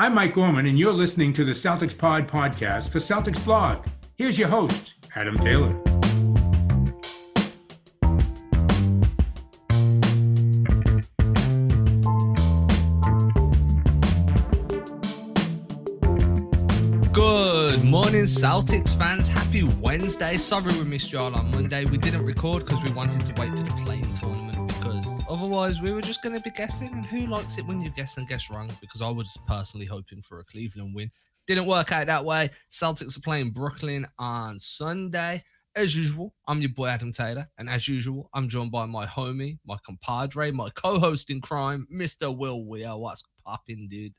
I'm Mike Gorman, and you're listening to the Celtics Pod podcast for Celtics Blog. Here's your host, Adam Taylor. Good morning, Celtics fans. Happy Wednesday. Sorry we missed y'all on Monday. We didn't record because we wanted to wait for the play-in tournament because otherwise we were just going to be guessing. And who likes it when you guess and guess wrong? Because I was personally hoping for a Cleveland win. Didn't work out that way. Celtics are playing Brooklyn on Sunday. As usual, I'm your boy Adam Taylor, and as usual, I'm joined by my homie, my compadre, my co-host in crime, Mr. Will Weir. What's popping, dude?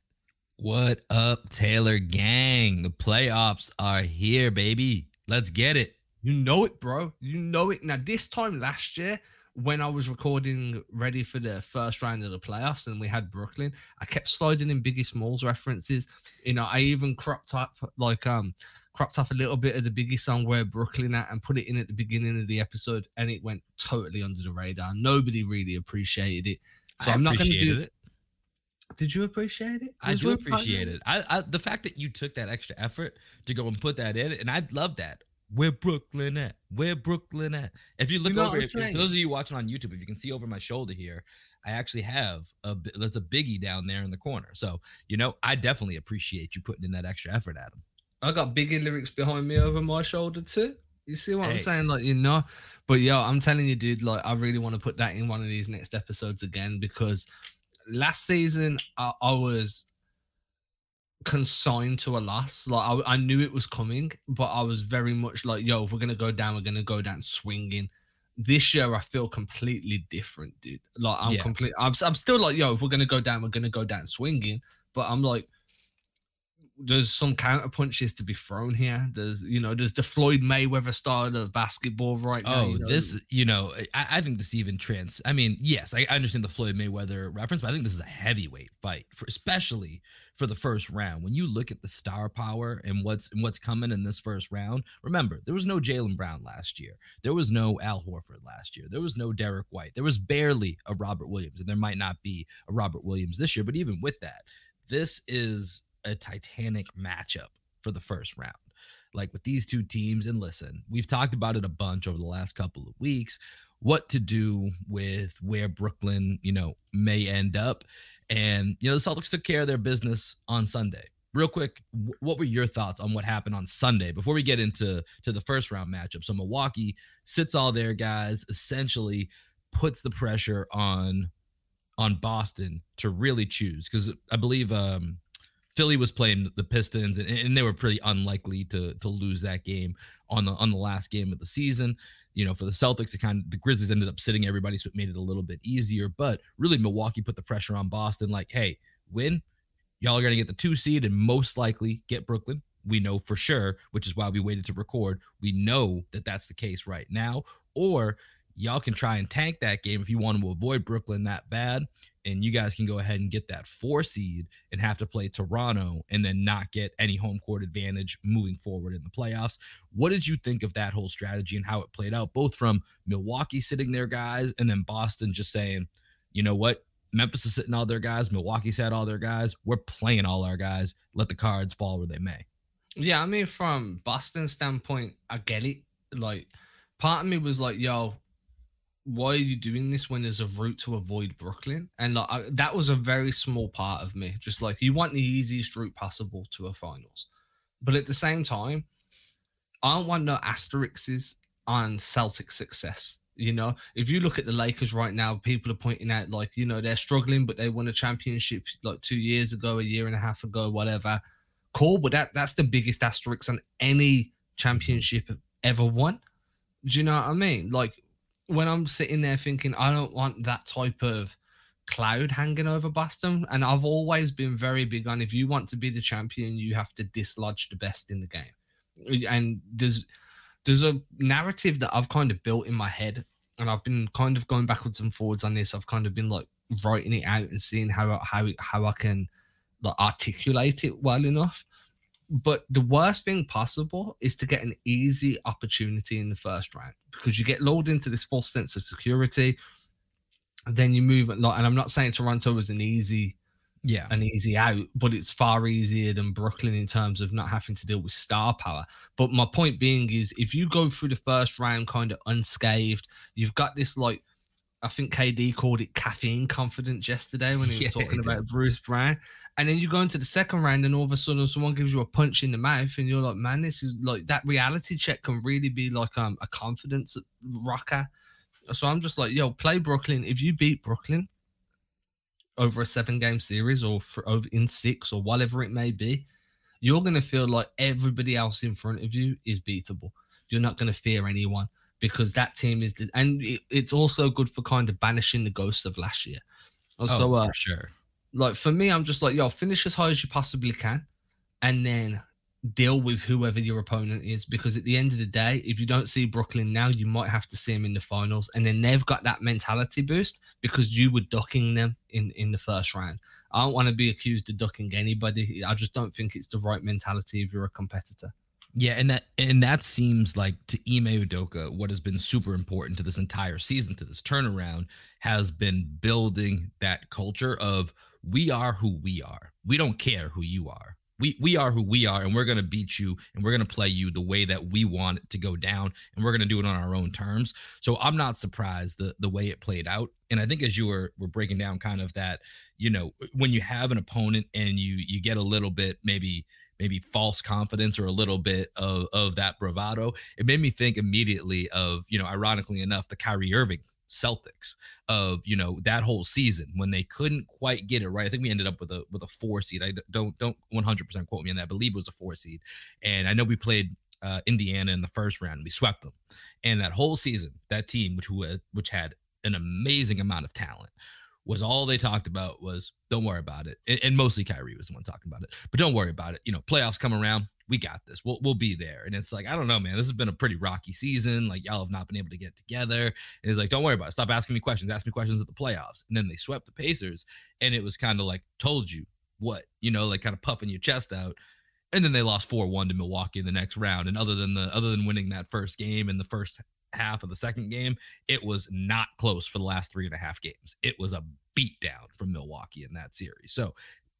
What up, Taylor gang? The playoffs are here, baby. Let's get it. You know it, bro. You know it. Now, this time last year, when I was recording ready for the first round of the playoffs and we had Brooklyn, I kept sliding in Biggie Smalls references. You know, I even cropped up like um cropped off a little bit of the Biggie song where Brooklyn at and put it in at the beginning of the episode, and it went totally under the radar. Nobody really appreciated it. So I I'm not going to do it. Did you appreciate it? I do appreciate it. I, I the fact that you took that extra effort to go and put that in, and I love that. Where Brooklyn at? Where Brooklyn at? If you look You know over, I'm if, if- saying? for those of you watching on YouTube, if you can see over my shoulder here, I actually have a there's a biggie down there in the corner. So you know, I definitely appreciate you putting in that extra effort, Adam. I got Biggie lyrics behind me over my shoulder too. You see what I'm saying? Like, you know, but yo, I'm telling you, dude, like, I really want to put that in one of these next episodes again because last season I, I was consigned to a loss. Like, I, I knew it was coming, but I was very much like, yo, if we're gonna go down, we're gonna go down swinging. This year, I feel completely different, dude. Like, I'm Yeah. complete. I'm, I'm still like, yo, if we're gonna go down, we're gonna go down swinging. But I'm like, there's some counter punches to be thrown here. There's, you know, there's the Floyd Mayweather style of basketball right now. Oh, you know. this, you know, I, I think this even trans. I mean, yes, I I understand the Floyd Mayweather reference, but I think this is a heavyweight fight, for especially for the first round. When you look at the star power and what's and what's coming in this first round, remember there was no Jaylen Brown last year, there was no Al Horford last year, there was no Derrick White, there was barely a Robert Williams, and there might not be a Robert Williams this year. But even with that, this is a titanic matchup for the first round like with these two teams. And listen, we've talked about it a bunch over the last couple of weeks. What to do with where Brooklyn, you know, may end up. And, you know, the Celtics took care of their business on Sunday. Real quick, what were your thoughts on what happened on Sunday before we get into to the first round matchup? So Milwaukee sits all their guys, essentially puts the pressure on on Boston to really choose because I believe um Philly was playing the Pistons and, and they were pretty unlikely to to lose that game on the on the last game of the season. You know, for the Celtics, it kind of the Grizzlies ended up sitting everybody, so it made it a little bit easier. But really, Milwaukee put the pressure on Boston, like, hey, win, y'all are gonna get the two seed and most likely get Brooklyn. We know for sure, which is why we waited to record. We know that that's the case right now. Or y'all can try and tank that game if you want to avoid Brooklyn that bad and you guys can go ahead and get that four seed and have to play Toronto and then not get any home court advantage moving forward in the playoffs. What did you think of that whole strategy and how it played out, both from Milwaukee sitting their guys and then Boston just saying, you know what? Memphis is sitting all their guys. Milwaukee sat all their guys. We're playing all our guys. Let the cards fall where they may. Yeah, I mean, from Boston's standpoint, I get it. Like, part of me was like, yo, why are you doing this when there's a route to avoid Brooklyn? And like, I, that was a very small part of me. Just like, you want the easiest route possible to a finals. But at the same time, I don't want no asterisks on Celtic success. You know, if you look at the Lakers right now, people are pointing out like, you know, they're struggling, but they won a championship like two years ago, a year and a half ago, whatever cool, but that that's the biggest asterisk on any championship ever won. Do you know what I mean? Like when I'm sitting there thinking, I don't want that type of cloud hanging over Boston. And I've always been very big on if you want to be the champion, you have to dislodge the best in the game. And there's there's a narrative that I've kind of built in my head, and I've been kind of going backwards and forwards on this. I've kind of been like writing it out and seeing how how how I can like articulate it well enough. But the worst thing possible is to get an easy opportunity in the first round because you get lulled into this false sense of security. Then you move and I'm not saying Toronto was an easy yeah, an easy out, but it's far easier than Brooklyn in terms of not having to deal with star power. But my point being is, if you go through the first round kind of unscathed, you've got this like I think KD called it caffeine confidence yesterday when he was yeah, talking about Bruce Brown. And then you go into the second round, and all of a sudden, someone gives you a punch in the mouth, and you're like, man, this is like that reality check can really be like um, a confidence rocker. So I'm just like, yo, play Brooklyn. If you beat Brooklyn over a seven game series or for, over in six or whatever it may be, you're going to feel like everybody else in front of you is beatable. You're not going to fear anyone because that team is, and it, it's also good for kind of banishing the ghosts of last year. Oh, so, uh, for sure. Like for me, I'm just like, yo, finish as high as you possibly can, and then deal with whoever your opponent is. Because at the end of the day, if you don't see Brooklyn now, you might have to see them in the finals, and then they've got that mentality boost because you were ducking them in in the first round. I don't want to be accused of ducking anybody. I just don't think it's the right mentality if you're a competitor. Yeah, and that and that seems like to Ime Udoka, what has been super important to this entire season, to this turnaround, has been building that culture of we are who we are. We don't care who you are. We we are who we are, and we're gonna beat you, and we're gonna play you the way that we want it to go down, and we're gonna do it on our own terms. So I'm not surprised the the way it played out. And I think as you were were breaking down kind of that, you know, when you have an opponent and you you get a little bit maybe maybe false confidence or a little bit of, of that bravado. It made me think immediately of, you know, ironically enough, the Kyrie Irving Celtics of you know that whole season when they couldn't quite get it right. I think we ended up with a with a four seed. I don't don't 100 percent quote me on that. I believe it was a four seed, and I know we played uh, Indiana in the first round. We swept them, and that whole season, that team which which had an amazing amount of talent was all they talked about was don't worry about it. And, and, mostly Kyrie was the one talking about it. But don't worry about it. You know, playoffs come around, we got this. We'll we'll be there. And it's like, I don't know, man. This has been a pretty rocky season. Like y'all have not been able to get together. And it's like, don't worry about it. Stop asking me questions. Ask me questions at the playoffs. And then they swept the Pacers. And it was kind of like, told you what, you know, like kind of puffing your chest out. And then they lost 4-1 to Milwaukee in the next round. And other than the other than winning that first game and the first half of the second game, it was not close for the last three and a half games. It was a beatdown from Milwaukee in that series. So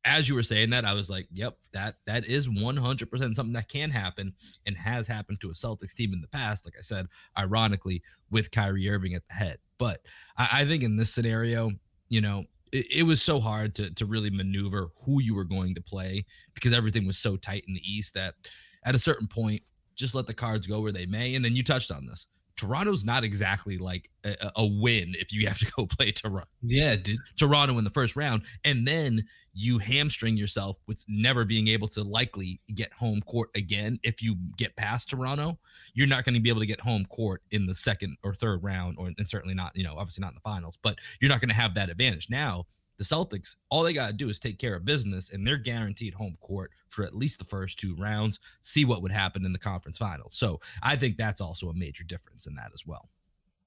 as you were saying that, I was like, yep, that that is 100% something that can happen and has happened to a Celtics team in the past. Like I said, ironically, with Kyrie Irving at the head. But I, I think in this scenario, you know, it, it, was so hard to to really maneuver who you were going to play because everything was so tight in the East that at a certain point, just let the cards go where they may. And then you touched on this. Toronto's not exactly like a, a, win if you have to go play Toronto. Yeah, dude. Toronto in the first round. And then you hamstring yourself with never being able to likely get home court again. If you get past Toronto, you're not going to be able to get home court in the second or third round, or and certainly not, you know, obviously not in the finals, but you're not going to have that advantage. Now, the Celtics, all they got to do is take care of business, and they're guaranteed home court for at least the first two rounds. See what would happen in the conference finals. So I think that's also a major difference in that as well.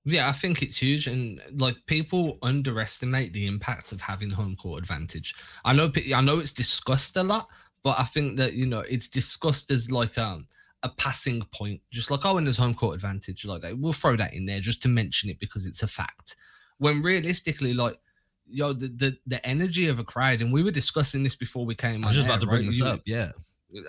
Yeah, I think it's huge, and like people underestimate the impact of having home court advantage. I know, I know it's discussed a lot, but I think that you know it's discussed as like um a passing point, just like oh, and there's home court advantage, like we'll throw that in there just to mention it because it's a fact. When realistically, like yo, the, the the energy of a crowd, and we were discussing this before we came. I was just air, about to bring right? this you, up, yeah.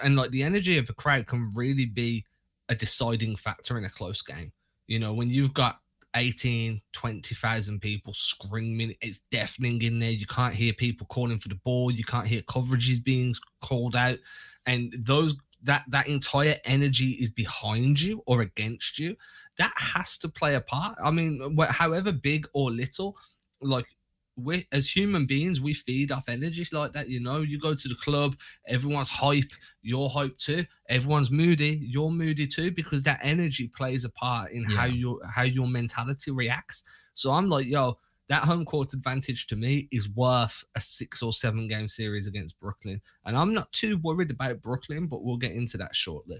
And like the energy of a crowd can really be a deciding factor in a close game. You know, when you've got 18, 20,000 people screaming, it's deafening in there. You can't hear people calling for the ball. You can't hear coverages being called out. And those that that entire energy is behind you or against you. That has to play a part. I mean, however big or little, like we as human beings we feed off energy like that you know? You go to the club everyone's hype you're hype too. Everyone's moody you're moody too because that energy plays a part in yeah. how your how your mentality reacts. So i'm like yo that home court advantage to me is worth a six or seven game series against brooklyn. And i'm not too worried about brooklyn but we'll get into that shortly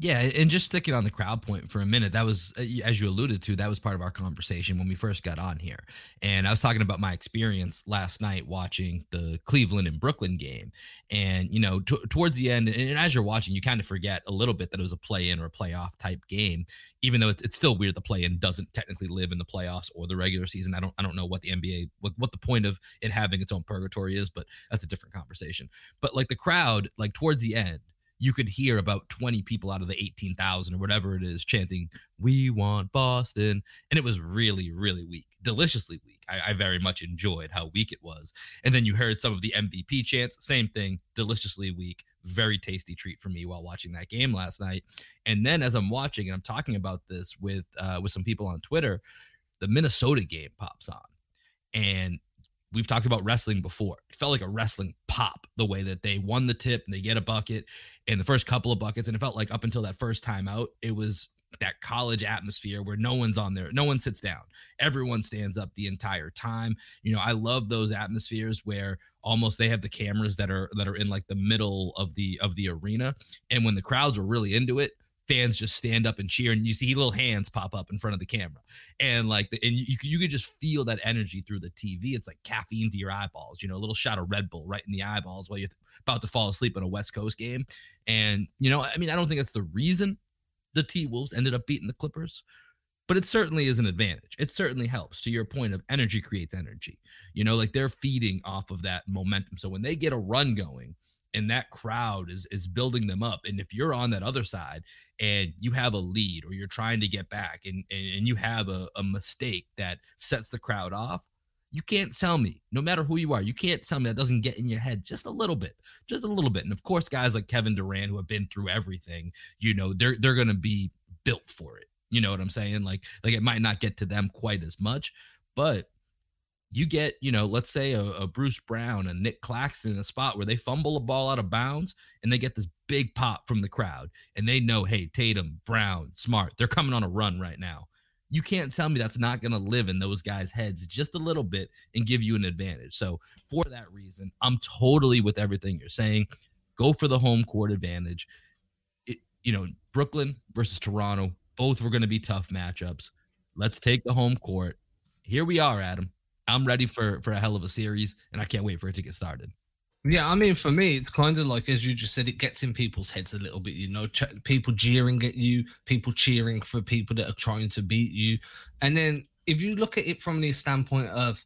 Yeah, and just sticking on the crowd point for a minute, that was, uh, as you alluded to, that was part of our conversation when we first got on here. And I was talking about my experience last night watching the Cleveland and Brooklyn game. And, you know, t- towards the end, and as you're watching, you kind of forget a little bit that it was a play in or a playoff type game, even though it's, it's still weird the play in doesn't technically live in the playoffs or the regular season. I don't, I don't know what the NBA, what, what the point of it having its own purgatory is, but that's a different conversation. But like the crowd, like towards the end, you could hear about 20 people out of the 18,000 or whatever it is chanting, We want Boston. And it was really, really weak, deliciously weak. I, I, very much enjoyed how weak it was. And then you heard some of the MVP chants, same thing, deliciously weak. Very tasty treat for me while watching that game last night. And then as I'm watching and I'm talking about this with uh, with some people on Twitter, the Minnesota game pops on. And we've talked about wrestling before. It felt like a wrestling pop the way that they won the tip and they get a bucket in the first couple of buckets. And it felt like up until that first time out, it was that college atmosphere where no one's on there, no one sits down. Everyone stands up the entire time. You know, I love those atmospheres where almost they have the cameras that are that are in like the middle of the of the arena. And when the crowds are really into it, fans just stand up and cheer and you see little hands pop up in front of the camera and like and you, you could just feel that energy through the tv it's like caffeine to your eyeballs you know a little shot of red bull right in the eyeballs while you're about to fall asleep in a west coast game and you know i mean i don't think that's the reason the t-wolves ended up beating the clippers but it certainly is an advantage. It certainly helps. To your point of energy creates energy. You know, like they're feeding off of that momentum. So when they get a run going, and that crowd is is building them up and if you're on that other side and you have a lead or you're trying to get back and and, and you have a, a mistake that sets the crowd off you can't tell me no matter who you are. You can't tell me. That doesn't get in your head. Just a little bit just a little bit. And of course guys like kevin durant who have been through everything you know they're they're gonna be built for it. You know what i'm saying? Like like it might not get to them quite as much but you get, you know, let's say a, a, Bruce Brown, and Nick Claxton in a spot where they fumble a ball out of bounds and they get this big pop from the crowd and they know, hey, Tatum, Brown, Smart, they're coming on a run right now. You can't tell me that's not going to live in those guys' heads just a little bit and give you an advantage. So, for that reason, I'm totally with everything you're saying. Go for the home court advantage. It, you know, Brooklyn versus Toronto, both were going to be tough matchups. Let's take the home court. Here we are, Adam I'm ready for for a hell of a series, and I can't wait for it to get started. Yeah, I mean, for me, it's kind of like as you just said, it gets in people's heads a little bit. You know, ch- people jeering at you, people cheering for people that are trying to beat you, and then if you look at it from the standpoint of,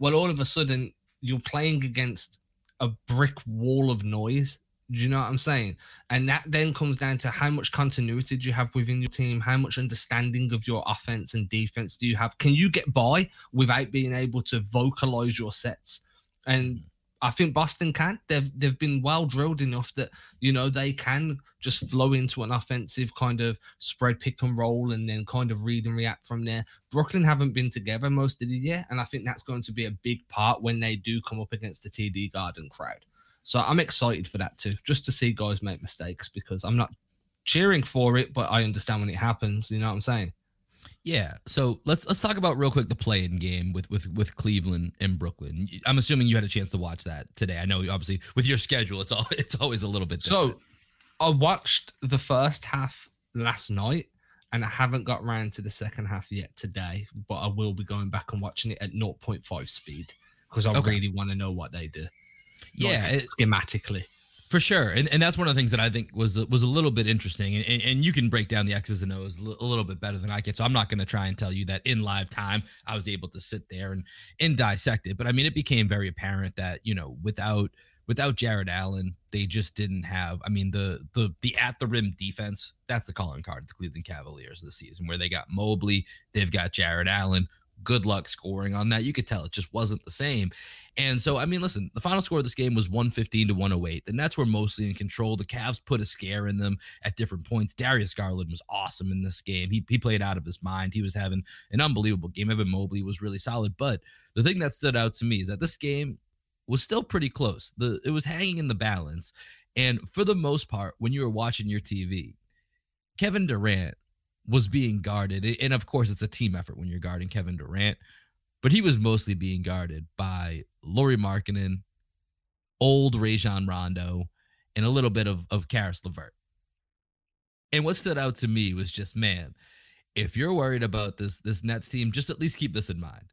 well, all of a sudden you're playing against a brick wall of noise do you know what I'm saying? And that then comes down to how much continuity do you have within your team? How much understanding of your offense and defense do you have? Can you get by without being able to vocalize your sets? And mm. I think Boston can. They've they've been well drilled enough that you know they can just flow into an offensive kind of spread pick and roll and then kind of read and react from there. Brooklyn haven't been together most of the year, and I think that's going to be a big part when they do come up against the TD Garden crowd. So I'm excited for that too, just to see guys make mistakes because I'm not cheering for it, but I understand when it happens. You know what I'm saying? Yeah. So let's let's talk about real quick the play-in game with with with Cleveland and Brooklyn. I'm assuming you had a chance to watch that today. I know obviously with your schedule, it's all it's always a little bit. Different. So I watched the first half last night, and I haven't got around to the second half yet today, but I will be going back and watching it at 0.5 speed because I okay. really want to know what they do yeah, it, schematically. For sure, and and that's one of the things that I think was was a little bit interesting, and, and, and you can break down the X's and O's a little bit better than I can. So I'm not going to try and tell you that in live time I was able to sit there and and dissect it. But I mean, it became very apparent that you know without without Jarrett Allen, they just didn't have. I mean, the the the at the rim defense that's the calling card of the Cleveland Cavaliers this season, where they got Mobley, they've got Jarrett Allen good luck scoring on that. You could tell it just wasn't the same. And so, I mean, listen, the final score of this game was 115 to 108, and that's where mostly in control. The Cavs put a scare in them at different points. Darius Garland was awesome in this game. He, he played out of his mind. He was having an unbelievable game. Evan Mobley was really solid. But the thing that stood out to me is that this game was still pretty close. The it was hanging in the balance. And for the most part, when you were watching your TV, Kevin Durant was being guarded. And of course, it's a team effort when you're guarding Kevin Durant, but he was mostly being guarded by Lauri Markkanen, old Rajon Rondo, and a little bit of, of Caris LeVert. And what stood out to me was just, man, if you're worried about this this Nets team, just at least keep this in mind.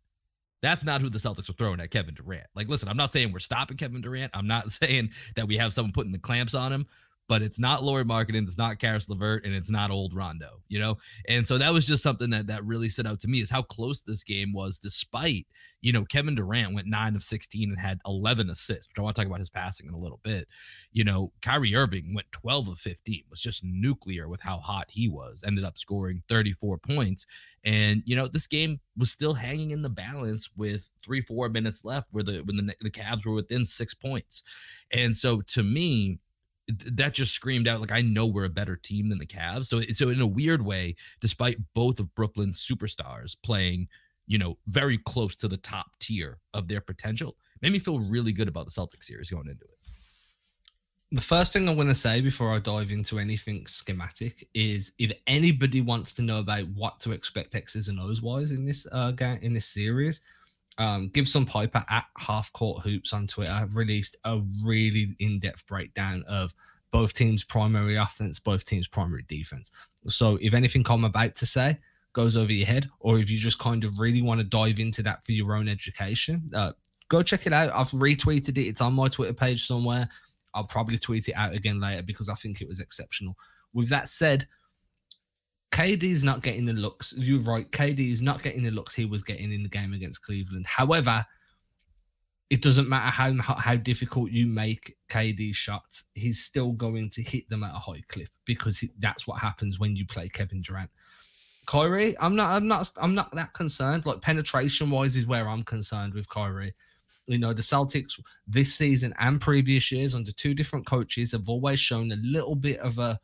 That's not who the Celtics are throwing at Kevin Durant. Like, listen, I'm not saying we're stopping Kevin Durant. I'm not saying that we have someone putting the clamps on him, but it's not Lauri Markkanen, it's not Caris LeVert, and it's not old Rondo, you know? And so that was just something that that really stood out to me is how close this game was, despite, you know, Kevin Durant went nine of 16 and had 11 assists, which I want to talk about his passing in a little bit. You know, Kyrie Irving went 12 of 15, was just nuclear with how hot he was, ended up scoring 34 points. And, you know, this game was still hanging in the balance with three, four minutes left where the when the, the Cavs were within six points. And so to me, that just screamed out like I know we're a better team than the Cavs. So so in a weird way, despite both of Brooklyn's superstars playing, you know, very close to the top tier of their potential, made me feel really good about the Celtics series going into it. The first thing I want to say before I dive into anything schematic is if anybody wants to know about what to expect X's and O's wise in this uh game in this series, um, Gibson Pyper at Half Court Hoops on Twitter released a really in depth breakdown of both teams' primary offense, both teams' primary defense. So if anything I'm about to say goes over your head, or if you just kind of really want to dive into that for your own education, uh, go check it out. I've retweeted it, it's on my Twitter page somewhere. I'll probably tweet it out again later because I think it was exceptional. With that said, KD is not getting the looks. You're right. KD is not getting the looks he was getting in the game against Cleveland. However, it doesn't matter how how difficult you make KD's shots. He's still going to hit them at a high clip because that's what happens when you play Kevin Durant. Kyrie, I'm not, I'm not, I'm not that concerned. Like penetration wise, is where I'm concerned with Kyrie. You know, the Celtics this season and previous years under two different coaches have always shown a little bit of a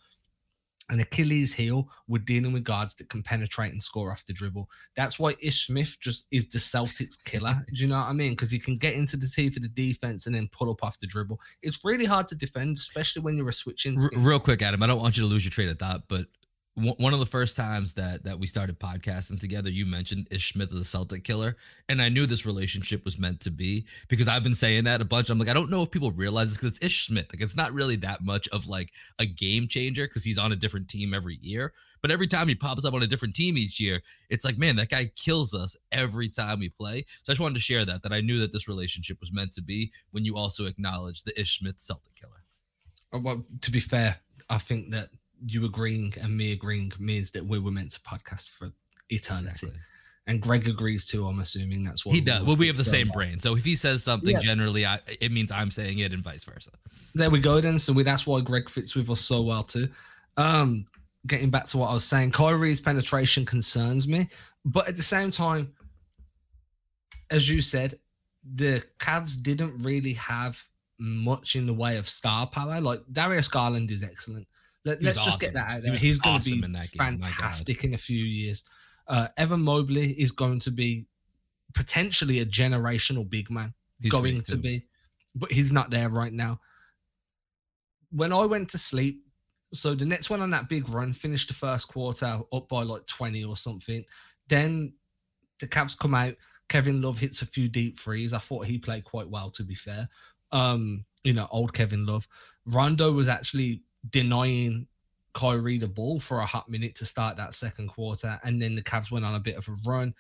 an Achilles heel with dealing with guards that can penetrate and score off the dribble. That's why Ish Smith just is the Celtics killer. Do you know what I mean? Because he can get into the teeth of the defense and then pull up off the dribble. It's really hard to defend, especially when you're a switching. R- real quick, Adam, I don't want you to lose your train of thought, but one of the first times that that we started podcasting together, you mentioned Ish Smith, the Celtic killer, and I knew this relationship was meant to be because I've been saying that a bunch. I'm like, I don't know if people realize this because it's Ish Smith. Like, it's not really that much of like a game changer because he's on a different team every year. But every time he pops up on a different team each year, it's like, man, that guy kills us every time we play. So I just wanted to share that that I knew that this relationship was meant to be when you also acknowledge the Ish Smith Celtic killer. Uh, well, to be fair, I think that you agreeing and me agreeing means that we were meant to podcast for eternity. Exactly. And Greg agrees too. I'm assuming that's what he does. Well, we have the same brain, so if he says something, yeah. generally, I, it means I'm saying it, and vice versa. There we go. Then, so we, that's why Greg fits with us so well too. Um, getting back to what I was saying, Kyrie's penetration concerns me, but at the same time, as you said, the Cavs didn't really have much in the way of star power. Like Darius Garland is excellent. Let, us awesome. just get that out there. He's going awesome to be fantastic in a few years. Uh, Evan Mobley is going to be potentially a generational big man. He's going to be, but he's not there right now. When I went to sleep, so the Nets went on that big run, finished the first quarter up by like 20 or something. Then the Cavs come out. Kevin Love hits a few deep threes. I thought he played quite well, to be fair. Um, you know, old Kevin Love. Rondo was actually denying Kyrie the ball for a hot minute to start that second quarter, and then the Cavs went on a bit of a run.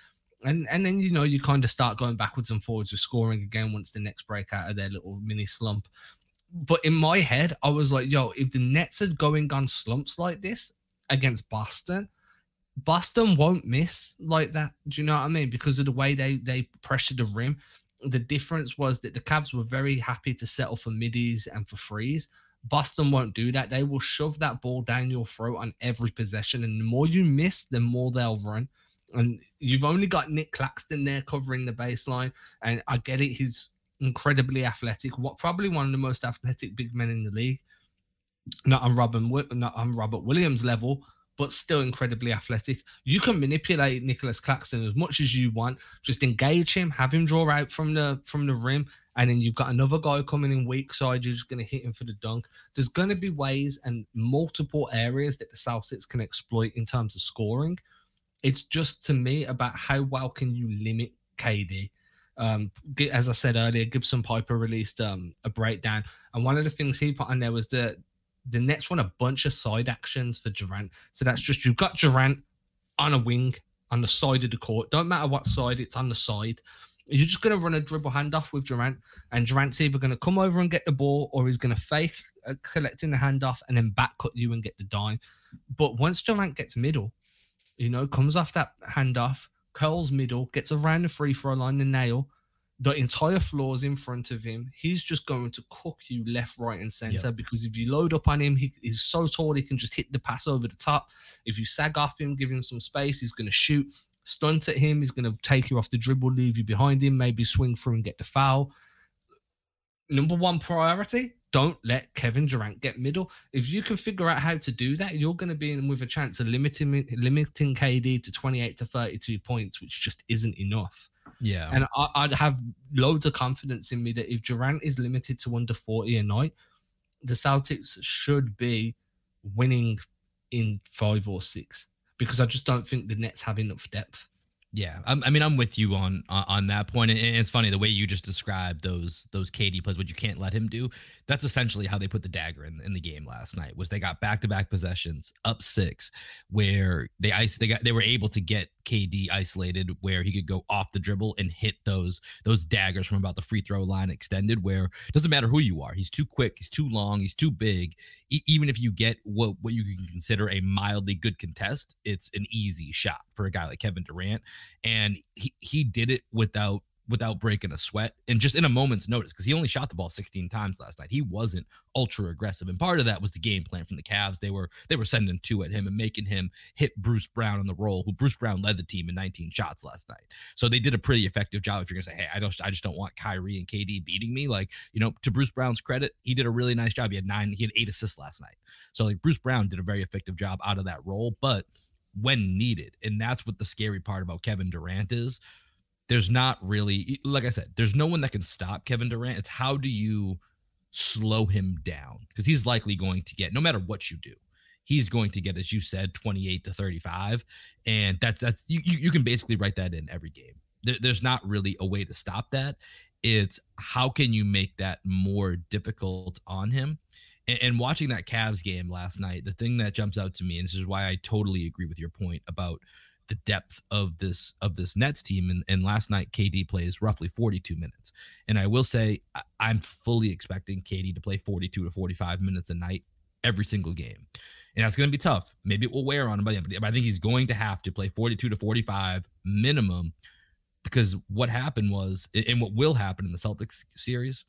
And and then you know you kind of start going backwards and forwards with scoring again once the Nets break out of their little mini slump. But in my head, I was like, yo, if the Nets are going on slumps like this against Boston, Boston won't miss like that. Do you know what I mean? Because of the way they they pressure the rim. The difference was that the Cavs were very happy to settle for middies and for threes. Boston won't do that. They will shove that ball down your throat on every possession. And the more you miss, the more they'll run. And you've only got Nick Claxton there covering the baseline. And I get it. He's incredibly athletic. What probably one of the most athletic big men in the league. Not on Robin, not on Robert Williams level, but still incredibly athletic. You can manipulate Nicholas Claxton as much as you want. Just engage him, have him draw out from the from the rim, and then you've got another guy coming in weak side. You're just going to hit him for the dunk. There's going to be ways and multiple areas that the Celtics can exploit in terms of scoring. It's just to me about how well can you limit KD. Um, as I said earlier, Gibson Pyper released um, a breakdown, and one of the things he put on there was that the Nets run a bunch of side actions for Durant. So that's just you've got Durant on a wing on the side of the court. Don't matter what side, it's on the side. You're just going to run a dribble handoff with Durant, and Durant's either going to come over and get the ball or he's going to fake uh, collecting the handoff and then back cut you and get the dime. But once Durant gets middle, you know, comes off that handoff, curls middle, gets around the free throw line, the nail, the entire floor's in front of him. He's just going to cook you left, right, and center yep. because if you load up on him, he, he's so tall he can just hit the pass over the top. If you sag off him, give him some space, he's going to shoot. Stunt at him, he's going to take you off the dribble, leave you behind him, maybe swing through and get the foul. Number one priority don't let Kevin Durant get middle. If you can figure out how to do that, you're going to be in with a chance of limiting limiting KD to 28 to 32 points, which just isn't enough. Yeah. And I, would have loads of confidence in me that if Durant is limited to under 40 a night, the Celtics should be winning in five or six because I just don't think the Nets have enough depth. Yeah, I'm, i mean, I'm with you on on that point. And it's funny the way you just described those those KD plays, what you can't let him do. That's essentially how they put the dagger in, in the game last night. Was they got back to back possessions up six, where they ice they got they were able to get KD isolated, where he could go off the dribble and hit those those daggers from about the free throw line extended. Where it doesn't matter who you are, he's too quick, he's too long, he's too big. E- even if you get what what you can consider a mildly good contest, it's an easy shot for a guy like Kevin Durant and he he did it without without breaking a sweat and just in a moment's notice because he only shot the ball 16 times last night. He wasn't ultra aggressive, and part of that was the game plan from the Cavs. They were they were sending two at him and making him hit Bruce Brown on the roll, who Bruce Brown led the team in 19 shots last night. So they did a pretty effective job. If you're gonna say, hey, I don't, I just don't want Kyrie and KD beating me. Like you know, to Bruce Brown's credit, he did a really nice job. He had nine, he had eight assists last night. So like Bruce Brown did a very effective job out of that role, but when needed. And that's what the scary part about Kevin Durant is. There's not really, like I said, there's no one that can stop Kevin Durant. It's how do you slow him down? Because he's likely going to get, no matter what you do, he's going to get, as you said, 28 to 35. And that's, that's, you, you, can basically write that in every game. There, there's not really a way to stop that. It's how can you make that more difficult on him? And, watching that Cavs game last night, the thing that jumps out to me, and this is why I totally agree with your point about the depth of this of this Nets team. And, and last night, KD plays roughly 42 minutes. And I will say, I, am fully expecting KD to play 42 to 45 minutes a night every single game. And that's going to be tough. Maybe it will wear on him, but I think he's going to have to play 42 to 45 minimum because what happened was, and what will happen in the Celtics series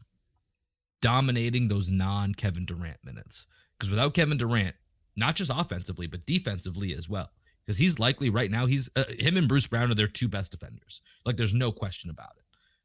dominating those non Kevin Durant minutes. Because without Kevin Durant, not just offensively, but defensively as well, because he's likely right now, he's uh, him and Bruce Brown are their two best defenders. Like there's no question about it.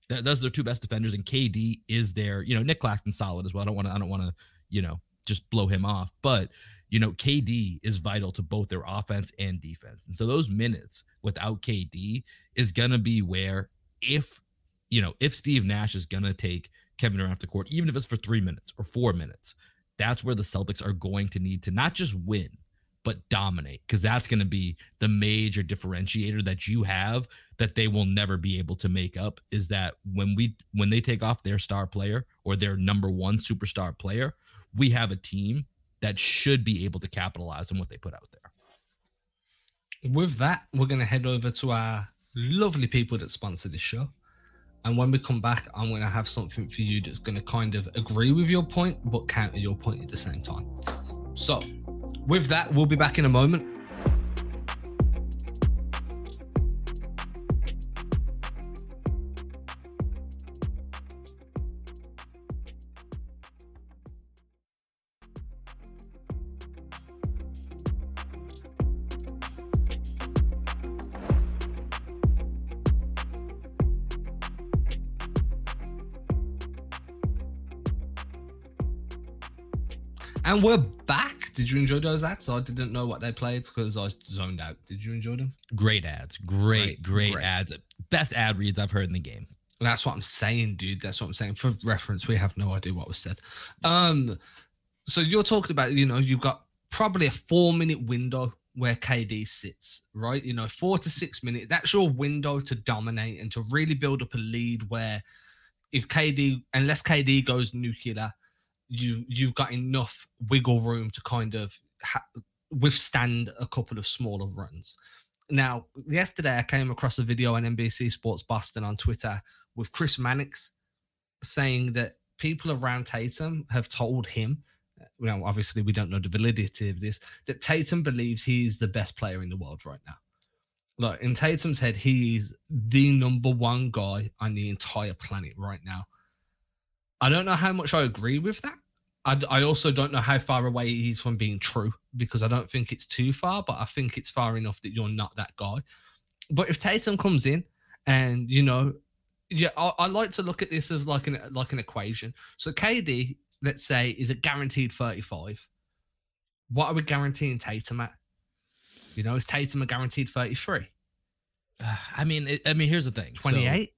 That, those are their two best defenders, and KD is there. You know, Nick Claxton solid as well. I don't want to, I don't want to, you know, just blow him off, but you know, KD is vital to both their offense and defense. And so those minutes without KD is gonna be where if you know, if Steve Nash is gonna take Kevin Durant off the court, even if it's for three minutes or four minutes. That's where the Celtics are going to need to not just win, but dominate, because that's going to be the major differentiator that you have that they will never be able to make up. Is that when we when they take off their star player or their number one superstar player, we have a team that should be able to capitalize on what they put out there. With that, we're going to head over to our lovely people that sponsor this show. And when we come back, I'm going to have something for you that's going to kind of agree with your point, but counter your point at the same time. So, with that, we'll be back in a moment. And we're back. Did you enjoy those ads? I didn't know what they played because I zoned out. Did you enjoy them? Great ads. Great, great, great, great, ads. Best ad reads I've heard in the game. That's what I'm saying, dude. That's what I'm saying. For reference, we have no idea what was said. Um, so you're talking about, you know, you've got probably a four minute window where KD sits, right? You know, four to six minutes. That's your window to dominate and to really build up a lead where if KD, unless KD goes nuclear, you you've got enough wiggle room to kind of ha- withstand a couple of smaller runs. Now, yesterday I came across a video on NBC Sports Boston on Twitter with Chris Mannix saying that people around Tatum have told him, you know, obviously we don't know the validity of this, that Tatum believes he's the best player in the world right now. Like in Tatum's head, he's the number one guy on the entire planet right now. I don't know how much I agree with that. I, I also don't know how far away he's from being true because I don't think it's too far, but I think it's far enough that you're not that guy. But if Tatum comes in and you know, yeah, I, I like to look at this as like an like an equation. So KD, let's say, is a guaranteed 35. What are we guaranteeing Tatum at? You know, is Tatum a guaranteed 33? I mean, it, I mean, here's the thing. 28? So,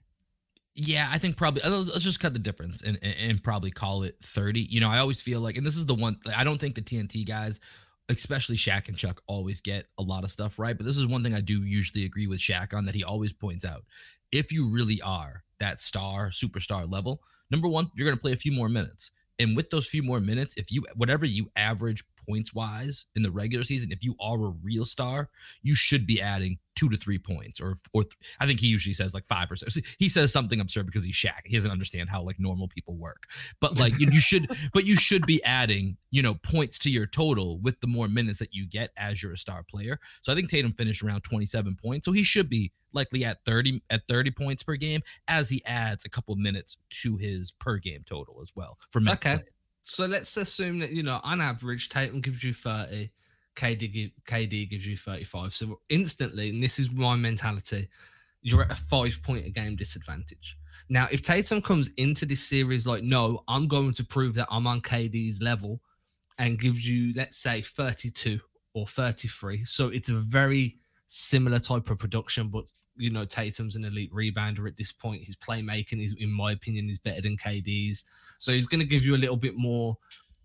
yeah, I think probably let's, let's just cut the difference and, and, and probably call it 30. You know, I always feel like, and this is the one I don't think the TNT guys, especially Shaq and Chuck, always get a lot of stuff right. But this is one thing I do usually agree with Shaq on that he always points out. If you really are that star, superstar level, number one, you're going to play a few more minutes. And with those few more minutes, if you whatever you average points wise in the regular season, if you are a real star, you should be adding two to three points, or or I think he usually says like five or so. He says something absurd because he's Shaq. He doesn't understand how like normal people work. But like you, you should, but you should be adding you know points to your total with the more minutes that you get as you're a star player. So I think Tatum finished around 27 points, so he should be likely at 30 at 30 points per game as he adds a couple minutes to his per game total as well for okay play. So let's assume that you know on average tatum gives you 30 kd kd gives you 35 so instantly and this is my mentality you're at a five point a game disadvantage now if tatum comes into this series like no i'm going to prove that i'm on kd's level and gives you let's say 32 or 33 so it's a very similar type of production, but you know, Tatum's an elite rebounder at this point. His playmaking is, in my opinion, is better than KD's. So he's going to give you a little bit more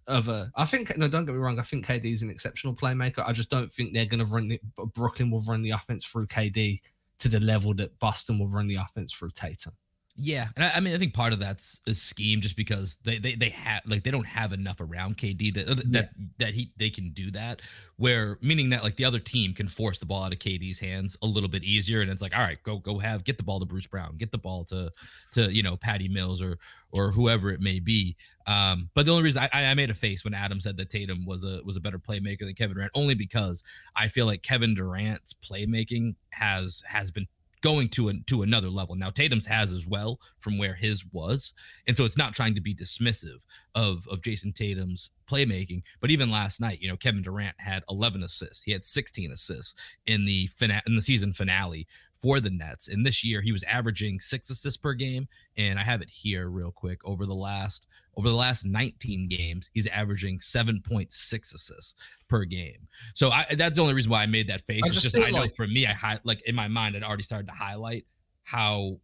of a. I think no, don't get me wrong. I think KD is an exceptional playmaker. I just don't think they're going to run. The, Brooklyn will run the offense through KD to the level that Boston will run the offense through Tatum. Yeah, and I, I, mean, I think part of that's a scheme, just because they they they have like they don't have enough around KD that that yeah. that he they can do that. Where meaning that like the other team can force the ball out of KD's hands a little bit easier, and it's like, all right, go go have get the ball to Bruce Brown, get the ball to to you know Patty Mills or or whoever it may be. Um, but the only reason I, I made a face when Adam said that Tatum was a was a better playmaker than Kevin Durant, only because I feel like Kevin Durant's playmaking has has been going to a, to another level. Now Tatum's has as well from where his was, and so it's not trying to be dismissive of of Jayson Tatum's playmaking. But even last night, you know, Kevin Durant had 11 assists. He had 16 assists in the fina- in the season finale for the Nets. And this year he was averaging six assists per game. And I have it here real quick. Over the last over the last 19 games, he's averaging 7.6 assists per game. So I, that's the only reason why I made that face. I it's just, I know like, for me, I had like in my mind, I'd already started to highlight how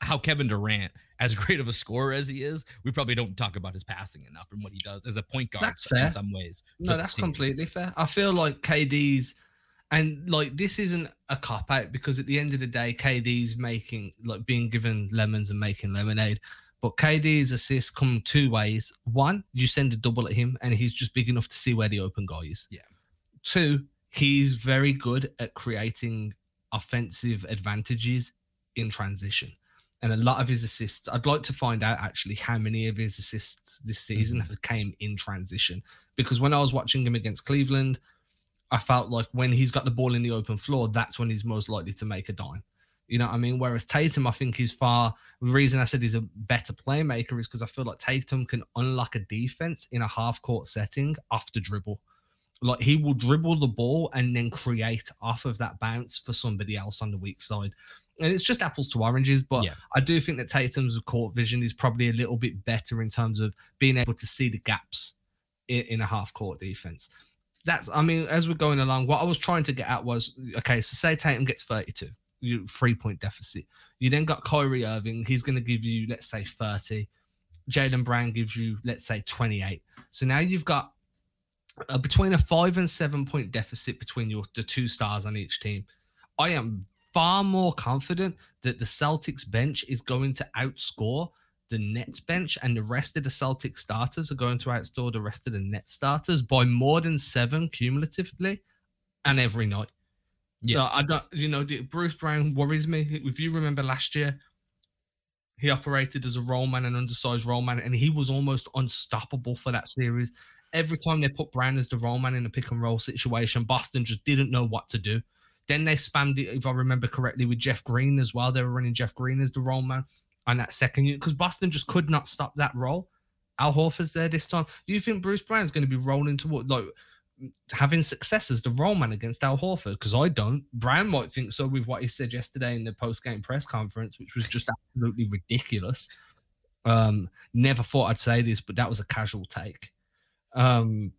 how Kevin Durant, as great of a scorer as he is, we probably don't talk about his passing enough and what he does as a point guard. That's fair. in some ways. No, that's completely fair. I feel like KD's and like this isn't a cop out because at the end of the day, KD's making like being given lemons and making lemonade. But KD's assists come two ways. One, you send a double at him and he's just big enough to see where the open guy is. Yeah. Two, he's very good at creating offensive advantages in transition. And a lot of his assists, I'd like to find out actually how many of his assists this season mm-hmm. came in transition. Because when I was watching him against Cleveland, I felt like when he's got the ball in the open floor, that's when he's most likely to make a dime. You know what I mean? Whereas Tatum, I think, he's far. The reason I said he's a better playmaker is because I feel like Tatum can unlock a defense in a half court setting off the dribble. Like he will dribble the ball and then create off of that bounce for somebody else on the weak side. And it's just apples to oranges, but yeah. I do think that Tatum's court vision is probably a little bit better in terms of being able to see the gaps in, in a half court defense that's I mean, as we're going along, what I was trying to get at was okay, so say Tatum gets 32, you three point deficit. You then got Kyrie Irving, he's gonna give you, let's say, 30. Jaylen Brown gives you, let's say, 28. So now you've got uh, between a five and seven point deficit between your the two stars on each team. I am far more confident that the Celtics bench is going to outscore the Nets bench and the rest of the Celtic starters are going to outscore the rest of the net starters by more than seven cumulatively and every night. Yeah, so I don't, you know, Bruce Brown worries me. If you remember last year, he operated as a roll man, an undersized roll man, and he was almost unstoppable for that series. Every time they put Brown as the roll man in a pick and roll situation, Boston just didn't know what to do. Then they spammed it, if I remember correctly, with Jeff Green as well. They were running Jeff Green as the roll man on that second unit because Boston just could not stop that roll. Al Horford's there this time. You think Bruce Brown's going to be rolling toward like having success as the roll man against Al Horford? Because I don't. Brown might think so with what he said yesterday in the post game press conference, which was just absolutely ridiculous. Um, never thought I'd say this, but that was a casual take. Um,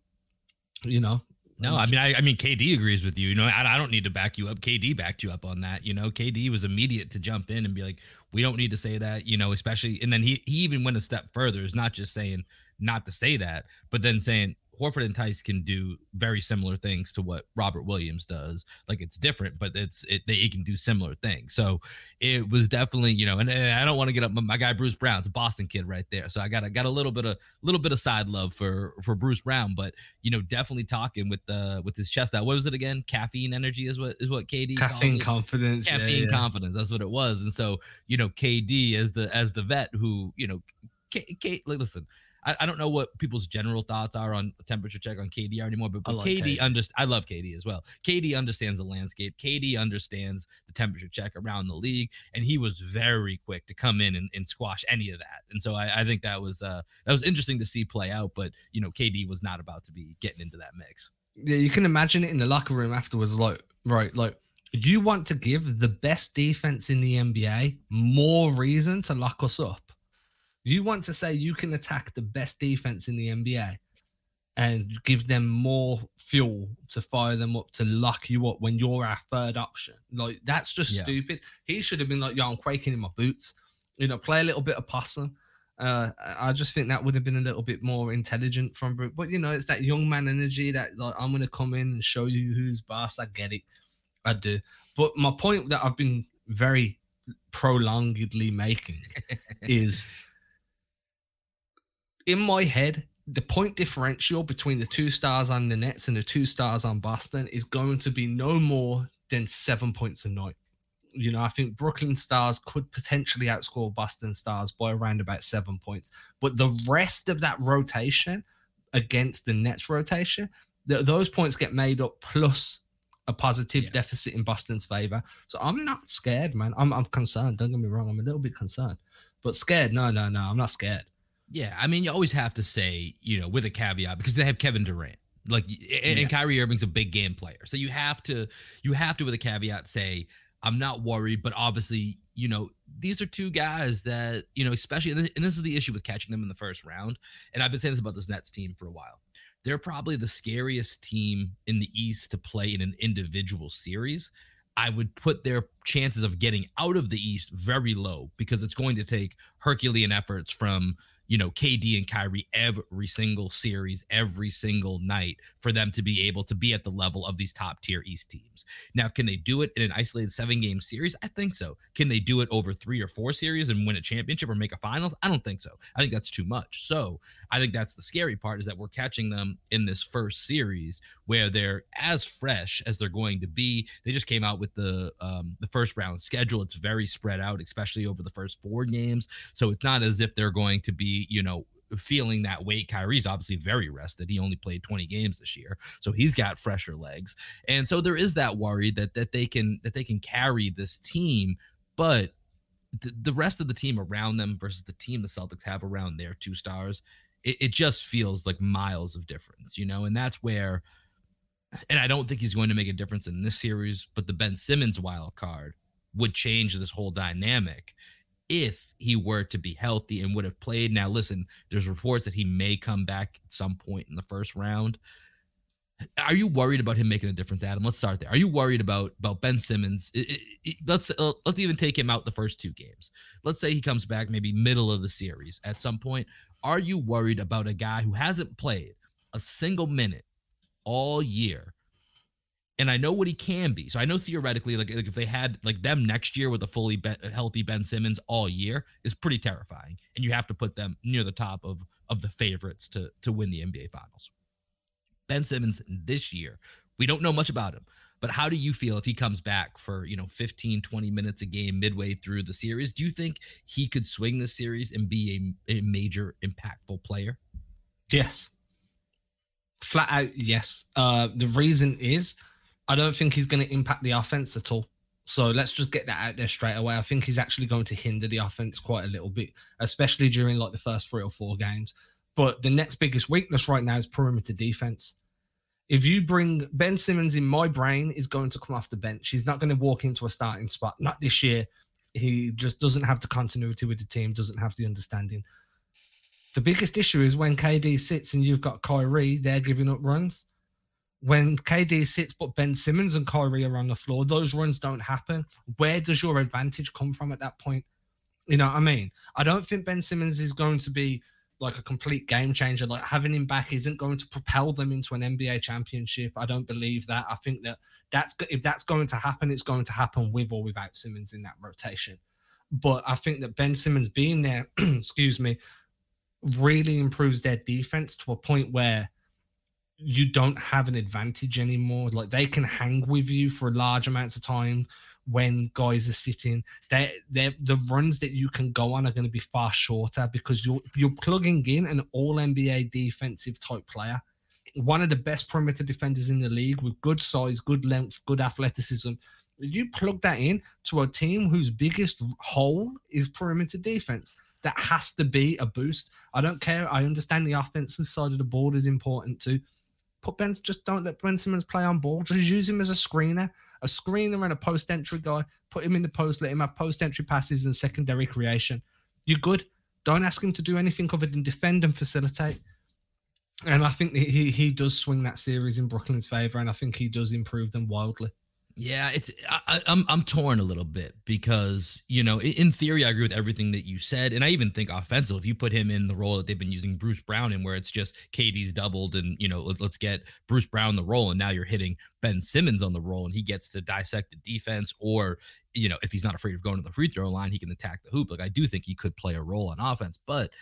you know, no, I mean, I, I, mean, KD agrees with you. You know, I, I, don't need to back you up. KD backed you up on that. You know, KD was immediate to jump in and be like, "We don't need to say that." You know, especially, and then he he even went a step further. It's not just saying not to say that, but then saying, Horford and Theis can do very similar things to what Robert Williams does. Like it's different, but it's it they can do similar things. So it was definitely you know, and, and I don't want to get up my guy Bruce Brown's a Boston kid right there. So I got I got a little bit of little bit of side love for for Bruce Brown, but you know definitely talking with the with his chest out. What was it again? Caffeine energy is what is what KD caffeine confidence caffeine yeah, yeah. confidence. That's what it was. And so you know KD as the as the vet who you know K, K, like, listen, I, I, don't know what people's general thoughts are on temperature check on KD anymore, but, but KD understands. I love KD as well. KD understands the landscape. KD understands the temperature check around the league, and he was very quick to come in and, and squash any of that. And so I, I think that was uh, that was interesting to see play out. But you know, KD was not about to be getting into that mix. Yeah, you can imagine it in the locker room afterwards. Like, right, like you want to give the best defense in the NBA more reason to lock us up you want to say you can attack the best defense in the NBA and give them more fuel to fire them up to lock you up when you're our third option. Like that's just yeah. stupid. He should have been like, "Yo, I'm quaking in my boots." You know, play a little bit of possum. Uh, I just think that would have been a little bit more intelligent from Brook. But you know, it's that young man energy that like I'm gonna come in and show you who's boss. I get it, I do. But my point that I've been very prolongedly making is in my head, the point differential between the two stars on the Nets and the two stars on Boston is going to be no more than seven points a night. You know, I think Brooklyn Stars could potentially outscore Boston Stars by around about seven points. But the rest of that rotation against the Nets rotation, th- those points get made up plus a positive yeah. deficit in Boston's favor. So I'm not scared, man. I'm, I'm concerned. Don't get me wrong. I'm a little bit concerned, but scared. No, no, no. I'm not scared. Yeah, I mean, you always have to say, you know, with a caveat because they have Kevin Durant, like, and, yeah. and Kyrie Irving's a big game player, so you have to, you have to, with a caveat, say, I'm not worried, but obviously, you know, these are two guys that, you know, especially, and this is the issue with catching them in the first round, and I've been saying this about this Nets team for a while. They're probably the scariest team in the East to play in an individual series. I would put their chances of getting out of the East very low because it's going to take Herculean efforts from you know, KD and Kyrie every single series, every single night for them to be able to be at the level of these top tier East teams. Now, can they do it in an isolated seven game series? I think so. Can they do it over three or four series and win a championship or make a finals? I don't think so. I think that's too much. So I think that's the scary part is that we're catching them in this first series where they're as fresh as they're going to be. They just came out with the um, the first round schedule. It's very spread out, especially over the first four games. So it's not as if they're going to be you know, feeling that weight. Kyrie's obviously very rested. He only played 20 games this year, so he's got fresher legs. And so there is that worry that that they can that they can carry this team, but the, the rest of the team around them versus the team the Celtics have around their two stars, it, it just feels like miles of difference, you know, and that's where and I don't think he's going to make a difference in this series, but the Ben Simmons wild card would change this whole dynamic if he were to be healthy and would have played. Now, listen, there's reports that he may come back at some point in the first round. Are you worried about him making a difference, Adam? Let's start there. Are you worried about about Ben Simmons? It, it, it, let's uh, let's even take him out the first two games. Let's say he comes back maybe middle of the series at some point. Are you worried about a guy who hasn't played a single minute all year and I know what he can be. So I know theoretically, like, like if they had like them next year with a fully be- healthy Ben Simmons all year is pretty terrifying, and you have to put them near the top of of the favorites to to win the NBA Finals. Ben Simmons this year, we don't know much about him, but how do you feel if he comes back for you know 15, 20 minutes a game midway through the series? Do you think he could swing the series and be a, a major impactful player? Yes, flat out yes. Uh, the reason is I don't think he's going to impact the offense at all. So let's just get that out there straight away. I think he's actually going to hinder the offense quite a little bit, especially during like the first three or four games. But the next biggest weakness right now is perimeter defense. If you bring Ben Simmons in my brain is going to come off the bench. He's not going to walk into a starting spot. Not this year. He just doesn't have the continuity with the team, doesn't have the understanding. The biggest issue is when KD sits and you've got Kyrie, they're giving up runs when KD sits but Ben Simmons and Kyrie are on the floor, those runs don't happen. Where does your advantage come from at that point? You know what I mean? I don't think Ben Simmons is going to be like a complete game changer. Like having him back isn't going to propel them into an NBA championship. I don't believe that. I think that that's if that's going to happen, it's going to happen with or without Simmons in that rotation. But I think that Ben Simmons being there, excuse me, really improves their defense to a point where you don't have an advantage anymore. Like they can hang with you for large amounts of time when guys are sitting. They they the runs that you can go on are going to be far shorter because you're you're plugging in an all NBA defensive type player. One of the best perimeter defenders in the league with good size, good length, good athleticism. You plug that in to a team whose biggest hole is perimeter defense. That has to be a boost. I don't care. I understand the offensive side of the board is important too put Ben, just don't let Ben Simmons play on ball. Just use him as a screener, a screener and a post entry guy. Put him in the post, let him have post entry passes and secondary creation. You're good. Don't ask him to do anything other than defend and facilitate. And I think he he does swing that series in Brooklyn's favor, and I think he does improve them wildly. Yeah, it's I, am I'm, I'm torn a little bit because you know in theory I agree with everything that you said, and I even think offensive. If you put him in the role that they've been using Bruce Brown in, where it's just KD's doubled, and you know let, us get Bruce Brown the role, and now you're hitting Ben Simmons on the role, and he gets to dissect the defense, or you know if he's not afraid of going to the free throw line, he can attack the hoop. Like I do think he could play a role on offense, but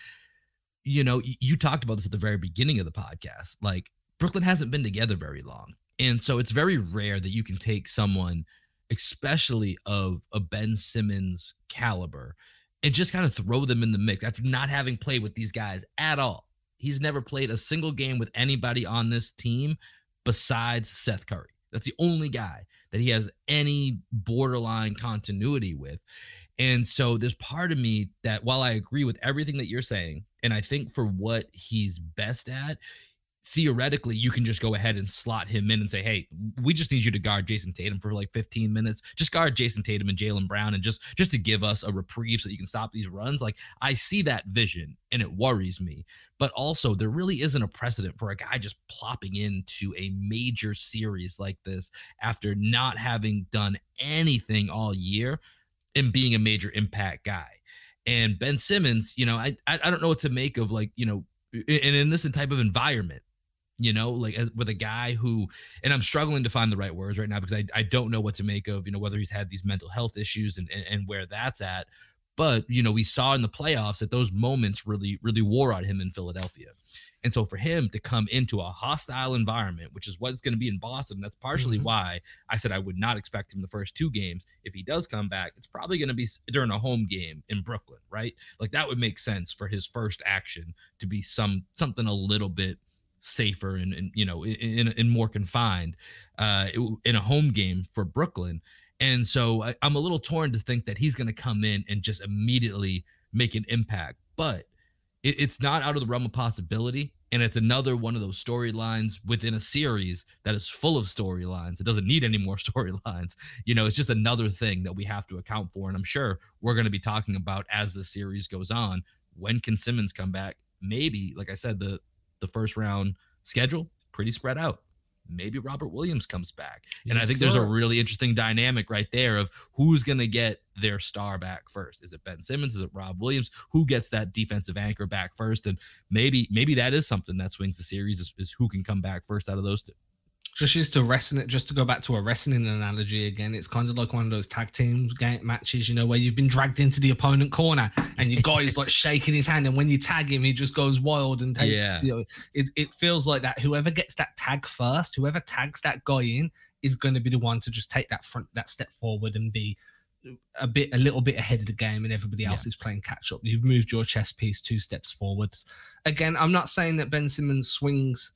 you know you talked about this at the very beginning of the podcast, like Brooklyn hasn't been together very long and so it's very rare that you can take someone, especially of a Ben Simmons caliber, and just kind of throw them in the mix after not having played with these guys at all. He's never played a single game with anybody on this team besides Seth Curry. That's the only guy that he has any borderline continuity with. And so there's part of me that while I agree with everything that you're saying, and I think for what he's best at, theoretically you can just go ahead and slot him in and say, hey, we just need you to guard Jayson Tatum for like 15 minutes. Just guard Jayson Tatum and Jaylen Brown and just just to give us a reprieve so you can stop these runs. Like I see that vision and it worries me. But also there really isn't a precedent for a guy just plopping into a major series like this after not having done anything all year and being a major impact guy. And Ben Simmons, you know, I I don't know what to make of like, you know, and in this type of environment you know, like with a guy who, and I'm struggling to find the right words right now because I, I don't know what to make of, you know, whether he's had these mental health issues and, and, and where that's at. But, you know, we saw in the playoffs that those moments really, really wore on him in Philadelphia. And so for him to come into a hostile environment, which is what it's going to be in Boston, that's partially mm-hmm. why I said I would not expect him the first two games. If he does come back, it's probably going to be during a home game in Brooklyn, right? Like that would make sense for his first action to be some something a little bit safer and, and you know in, in more confined uh, in a home game for Brooklyn. And so I, I'm a little torn to think that he's going to come in and just immediately make an impact, but it, it's not out of the realm of possibility. And it's another one of those storylines within a series that is full of storylines. It doesn't need any more storylines. You know, it's just another thing that we have to account for. And I'm sure we're going to be talking about as the series goes on. When can Simmons come back? Maybe, like I said, the the first round schedule pretty spread out. Maybe Robert Williams comes back. And yes, I think sir. there's a really interesting dynamic right there of who's going to get their star back first. Is it Ben Simmons? Is it Rob Williams? Who gets that defensive anchor back first? And maybe maybe that is something that swings the series is, is who can come back first out of those two. Just used to wrestling just to go back to a wrestling analogy again it's kind of like one of those tag team game matches you know where you've been dragged into the opponent corner and your guy is like shaking his hand and when you tag him he just goes wild and takes Yeah. you know it, it feels like that. Whoever gets that tag first whoever tags that guy in is going to be the one to just take that front that step forward and be a bit a little bit ahead of the game and everybody else is playing catch up. You've moved your chess piece two steps forwards. Again i'm not saying that ben simmons swings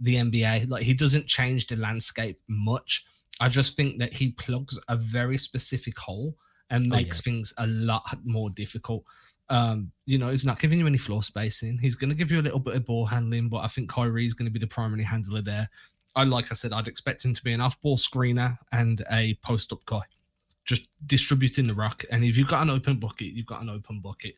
the NBA. Like he doesn't change the landscape much. I just think that he plugs a very specific hole and Oh, makes things a lot more difficult. Um, you know, he's not giving you any floor spacing. He's going to give you a little bit of ball handling, but I think Kyrie is going to be the primary handler there. I like I said, I'd expect him to be an off-ball screener and a post-up guy, just distributing the rock. And if you've got an open bucket, you've got an open bucket.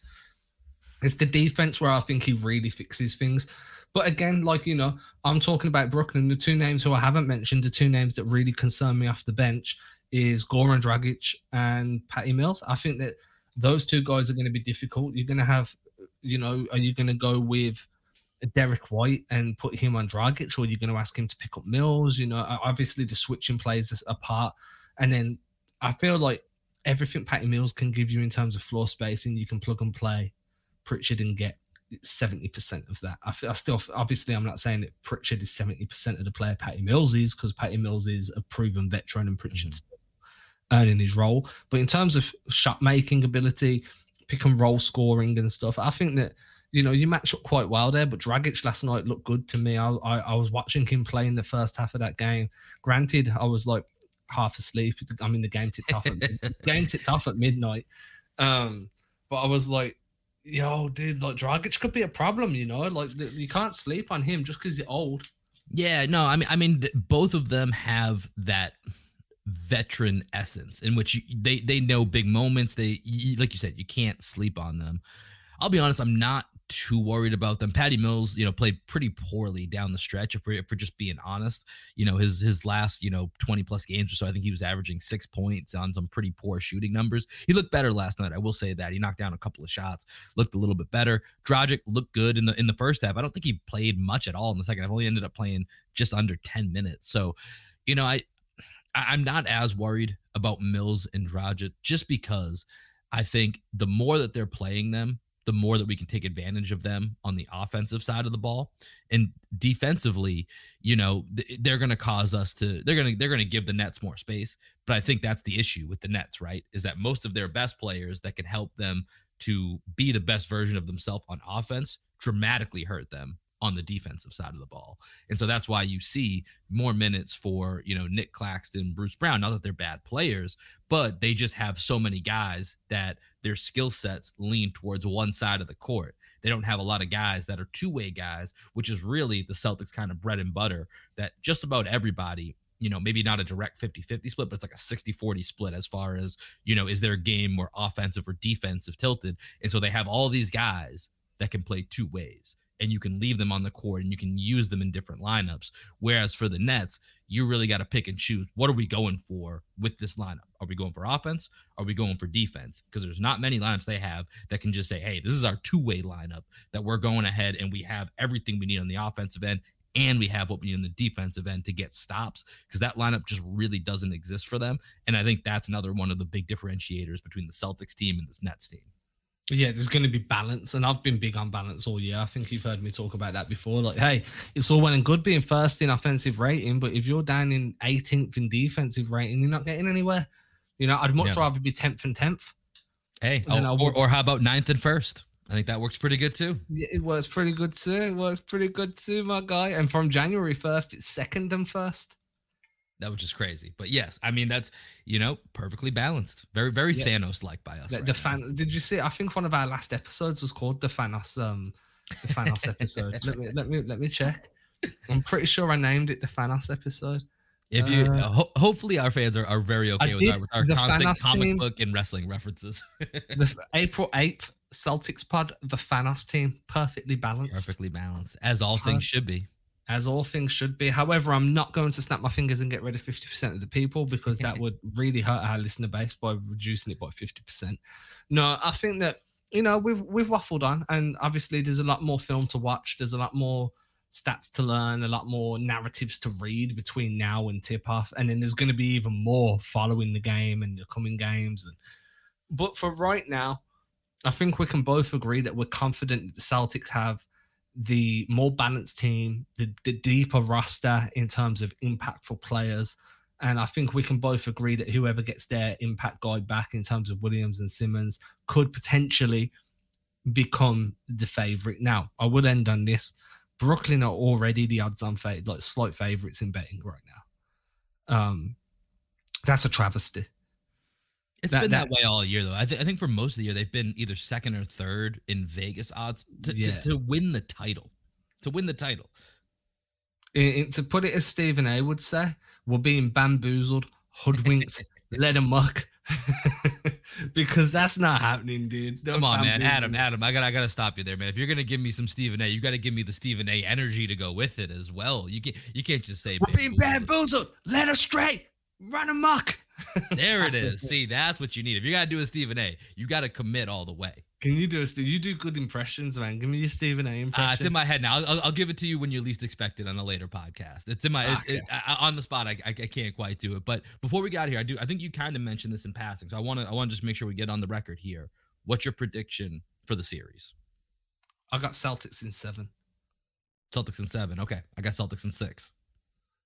It's the defense where I think he really fixes things. But again, like you know, I'm talking about Brooklyn. The two names who I haven't mentioned, the two names that really concern me off the bench, is Goran Dragic and Patty Mills. I think that those two guys are going to be difficult. You're going to have, you know, are you going to go with Derrick White and put him on Dragic, or are you going to ask him to pick up Mills? You know, obviously the switching plays a part, and then I feel like everything Patty Mills can give you in terms of floor spacing, you can plug and play Pritchard and get 70% of that. I, I still, obviously, I'm not saying that Pritchard is 70% of the player Patty Mills is because Patty Mills is a proven veteran and Pritchard's earning his role. But in terms of shot making ability, pick and roll scoring and stuff, I think that, you know, you match up quite well there. But Dragic last night looked good to me. I, I, I was watching him play in the first half of that game. Granted, I was like half asleep. I mean, the game tipped off at, game tipped off at midnight. Um, but I was like, yo, dude, like Dragic could be a problem, you know. Like you can't sleep on him just because you're old. Yeah, no, I mean, I mean, th- both of them have that veteran essence in which you, they they know big moments. They you, like you said, you can't sleep on them. I'll be honest, I'm not too worried about them. Patty Mills, you know, played pretty poorly down the stretch. If we're, if we're just being honest, you know, his his last you know 20 plus games or so, I think he was averaging six points on some pretty poor shooting numbers. He looked better last night. I will say that he knocked down a couple of shots, looked a little bit better. Dragic looked good in the in the first half. I don't think he played much at all in the second I've Only ended up playing just under 10 minutes. So, you know, I- I'm not as worried about Mills and Dragic just because I think the more that they're playing them, the more that we can take advantage of them on the offensive side of the ball. And defensively, you know, they're going to cause us to they're going to they're going to give the Nets more space, but I think that's the issue with the Nets, right? Is that most of their best players that can help them to be the best version of themselves on offense dramatically hurt them on the defensive side of the ball. And so that's why you see more minutes for, you know, Nic Claxton, Bruce Brown, not that they're bad players, but they just have so many guys that their skill sets lean towards one side of the court. They don't have a lot of guys that are two-way guys, which is really the Celtics kind of bread and butter that just about everybody you know, maybe not a direct 50 50 split, but it's like a 60 40 split as far as, you know, is their game more offensive or defensive tilted? And so they have all these guys that can play two ways and you can leave them on the court and you can use them in different lineups. Whereas for the Nets, you really got to pick and choose. What are we going for with this lineup? Are we going for offense? Are we going for defense? Because there's not many lineups they have that can just say, hey, this is our two way lineup that we're going ahead and we have everything we need on the offensive end and we have what we need on the defensive end to get stops because that lineup just really doesn't exist for them. And I think that's another one of the big differentiators between the Celtics team and this Nets team. Yeah, there's going to be balance, and I've been big on balance all year. I think you've heard me talk about that before. Like, hey, it's all well and good being first in offensive rating, but if you're down in 18th in defensive rating, you're not getting anywhere. You know, I'd much Yeah. rather be 10th and 10th. Hey, And then I oh, or, or how about ninth and first? I think that works pretty good too. Yeah, it works pretty good too. It works pretty good too, my guy. And from January 1st, it's second and first. That was just crazy. But yes, I mean that's you know perfectly balanced. Very very Yeah. Thanos like by us. The, right the fan. Did you see? I think one of our last episodes was called the Thanos. Um, the Thanos episode. let me let me let me check. I'm pretty sure I named it the Thanos episode. If you Uh, ho- hopefully our fans are, are very okay with did our, with our constant Thanos comic team. book and wrestling references. The April 8th Celtics pod, the Thanos team, perfectly balanced, perfectly balanced, as all things should be. As all things should be. However, I'm not going to snap my fingers and get rid of 50% of the people because that would really hurt our listener base by reducing it by 50%. No, I think that, you know, we've we've waffled on and obviously there's a lot more film to watch. There's a lot more stats to learn, a lot more narratives to read between now and tip off, and then there's going to be even more following the game and the coming games. And but for right now, I think we can both agree that we're confident the Celtics have the more balanced team, the, the deeper roster in terms of impactful players. And I think we can both agree that whoever gets their impact guy back in terms of Williams and Simmons could potentially become the favorite. Now, I would end on this. Brooklyn are already the odds on fade, like slight favorites in betting right now. Um, that's a travesty. It's that, been that, that, way all year, though. I, th- I, think for most of the year, they've been either second or third in Vegas odds to, yeah. to, to win the title. To win the title. To put it as Stephen A would say, we're being bamboozled, hoodwinked, led amok. because that's not happening, dude. Come on, man, Adam. Adam, I gotta, I gotta stop you there, man. If you're gonna give me some Stephen A, you gotta give me the Stephen A energy to go with it as well. You can't, you can't just say we're being bamboozled, led astray, run amok there it is. See, that's what you need. If you gotta do a Stephen A, you gotta commit all the way. Can you do a? You do good impressions, man. Give me your Stephen A impression. Uh, it's in my head now. I'll, I'll, give it to you when you're least expect it on a later podcast. It's in my it, it, I, on the spot. I, I, I can't quite do it. But before we got here, I do. I think you kind of mentioned this in passing, so I want to I want to just make sure we get on the record here. What's your prediction for the series? I got Celtics in seven. Celtics in seven. Okay, I got Celtics in six.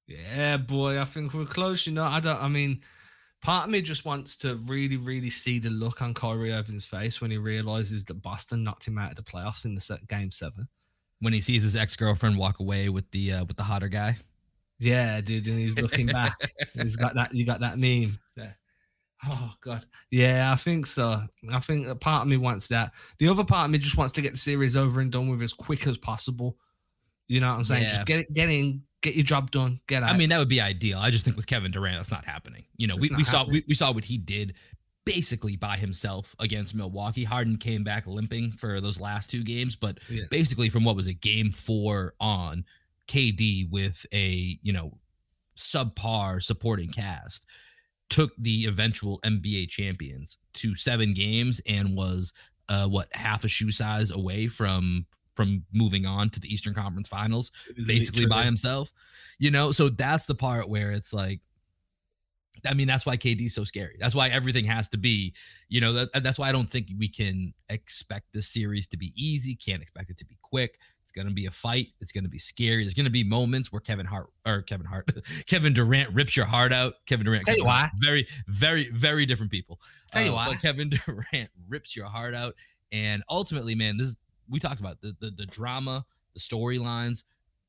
Yeah, boy. I think we're close. You know, I don't. I mean part of me just wants to really, really see the look on Kyrie Irving's face when he realizes that Boston knocked him out of the playoffs in the set, game seven. When he sees his ex girlfriend walk away with the uh, with the hotter guy. Yeah, dude, and he's looking back. he's got that. You got that meme. Yeah. Oh god, yeah, I think so. I think a part of me wants that. The other part of me just wants to get the series over and done with as quick as possible. You know what I'm saying? Yeah. Just get it, get in, get your job done, get out. I mean, that would be ideal. I just think with Kevin Durant, that's not happening. You know, we, we saw we, we saw what he did basically by himself against Milwaukee. Harden came back limping for those last two games, but yeah. basically from what was a game four on, KD with a you know subpar supporting cast took the eventual NBA champions to seven games and was uh what half a shoe size away from from moving on to the Eastern Conference Finals basically by himself. You know, so that's the part where it's like I mean, that's why KD's so scary. That's why everything has to be, you know, that, that's why I don't think we can expect this series to be easy. Can't expect it to be quick. It's going to be a fight. It's going to be scary. There's going to be moments where Kevin Hart or Kevin Hart, Kevin Durant rips your heart out. Kevin Durant, Tell you why. very, very, very different people. Tell you uh, why. But Kevin Durant rips your heart out. And ultimately, man, this is we talked about the the, the drama, the storylines.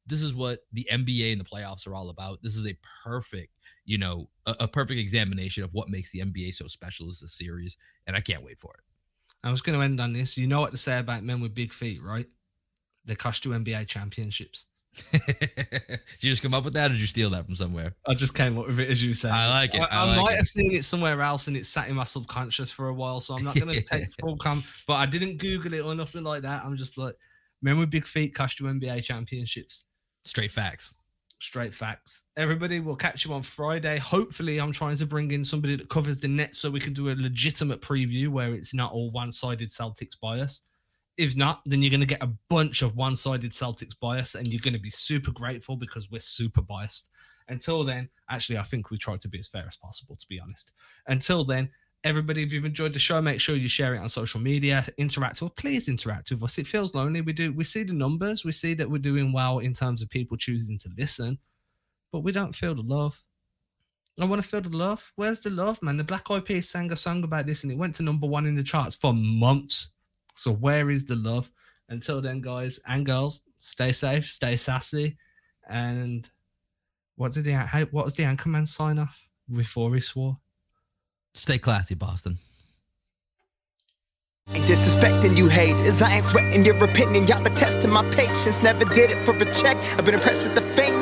This is what the NBA and the playoffs are all about. This is a perfect, you know, a, a perfect examination of what makes the NBA so special is the series, and I can't wait for it. I was going to end on this. You know what to say about men with big feet, right? They cost you NBA championships. Did you just come up with that, or did you steal that from somewhere? I just came up with it as you said. I like it. I, I, I like might it. have seen it somewhere else, and it sat in my subconscious for a while. So I'm not going to take full come. But I didn't Google it or nothing like that. I'm just like, remember big feet cost you NBA championships. Straight facts. Straight facts. Everybody, we'll catch you on Friday. Hopefully, I'm trying to bring in somebody that covers the net so we can do a legitimate preview where it's not all one-sided Celtics bias. If not, then you're going to get a bunch of one sided Celtics bias and you're going to be super grateful because we're super biased. Until then, actually, I think we tried to be as fair as possible, to be honest. Until then, everybody, if you've enjoyed the show, make sure you share it on social media, interact with, please interact with us. It feels lonely. We do, we see the numbers, we see that we're doing well in terms of people choosing to listen, but we don't feel the love. I want to feel the love. Where's the love, man? The Black Eyed Peas sang a song about this and it went to number one in the charts for months. So where is the love? Until then, guys and girls, stay safe, stay sassy, and what did the what was the anchorman sign off before he swore? Stay classy, Boston. Ain't disrespecting you haters. I ain't sweating your opinion. Y'all been testing my patience. Never did it for a check. I've been impressed with the